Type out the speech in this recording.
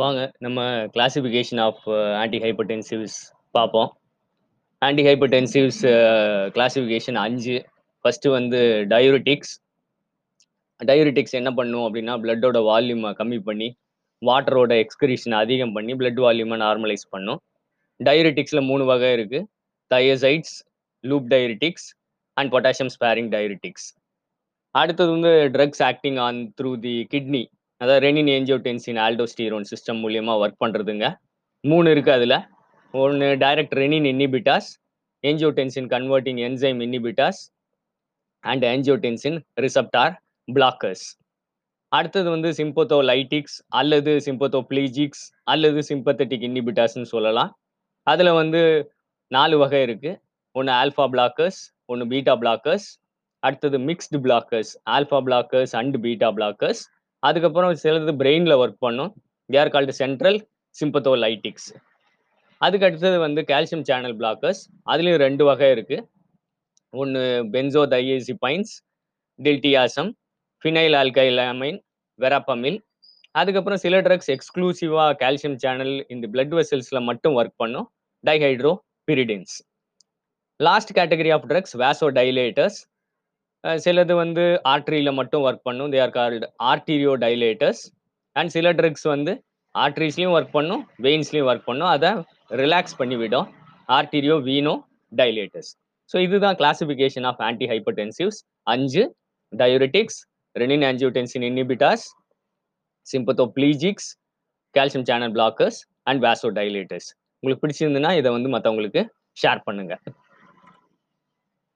வாங்க நம்ம classification of anti ஹைப்பர்டென்சிவ்ஸ் பார்ப்போம். ஆன்டி ஹைப்பர்டென்சிவ்ஸ் கிளாசிஃபிகேஷன் அஞ்சு. ஃபஸ்ட்டு வந்து டயூரிட்டிக்ஸ் டயூரிட்டிக்ஸ் என்ன பண்ணும் அப்படின்னா பிளட்டோட வால்யூமை கம்மி பண்ணி வாட்டரோட எக்ஸ்கிரீஷனை அதிகம் பண்ணி பிளட் வால்யூமை நார்மலைஸ் பண்ணும். டயூரிட்டிக்ஸில் மூணு வகை இருக்குது thiazides loop diuretics and potassium sparing diuretics அடுத்தது வந்து drugs acting on through the kidney அதாவது ரெனின் ஏஞ்சியோடென்சின் ஆல்டோஸ்டீரோன் சிஸ்டம் மூலியமாக ஒர்க் பண்ணுறதுங்க மூணு இருக்குது அதில். ஒன்று direct renin inhibitors angiotensin converting enzyme inhibitors and angiotensin receptor blockers அடுத்தது வந்து சிம்போத்தோ லைட்டிக்ஸ் அல்லது சிம்போத்தோ பிளீஜிக்ஸ் அல்லது சிம்பத்தட்டிக் இன்னிபிட்டாஸ்னு சொல்லலாம். அதில் வந்து நாலு வகை இருக்குது ஒன்று ஆல்ஃபா பிளாக்கர்ஸ் ஒன்று பீட்டா பிளாக்கர்ஸ் அடுத்தது mixed blockers alpha blockers and beta blockers அதுக்கப்புறம் சிலது பிரெயினில் ஒர்க் பண்ணும். தேர் கால்டு சென்ட்ரல் சிம்பத்தோ லைட்டிக்ஸ் அதுக்கு அடுத்தது வந்து கால்சியம் சேனல் பிளாக்கர்ஸ் அதுலேயும் ரெண்டு வகை இருக்குது ஒன்று பென்சோ தைசிபைன்ஸ் டில்டியாசம் ஃபினைல் ஆல்கைலாமைன் வெராப்பமில் அதுக்கப்புறம் சில ட்ரக்ஸ் எக்ஸ்க்ளூசிவாக கால்சியம் சேனல் இந்த பிளட் வெசல்ஸில் மட்டும் ஒர்க் பண்ணும். Dihydropyridines last category of drugs vasodilators சிலது வந்து ஆர்ட்ரியில் மட்டும் ஒர்க் பண்ணும். They are called arteriodilators and சில ட்ரக்ஸ் வந்து ஆர்ட்ரிஸ்லையும் ஒர்க் பண்ணும் வெயின்ஸ்லையும் ஒர்க் பண்ணும். அதை ரிலாக்ஸ் பண்ணி விடும். ஆர்டீரியோ வீனோ டைலேட்டர்ஸ் ஸோ இதுதான் கிளாசிஃபிகேஷன் ஆஃப் ஆன்டி ஹைப்பர்டென்சிவ்ஸ் அஞ்சு diuretics renin angiotensin inhibitors sympathoplegics calcium channel blockers and vasodilators உங்களுக்கு பிடிச்சிருந்துன்னா இதை வந்து மற்றவங்களுக்கு ஷேர் பண்ணுங்கள்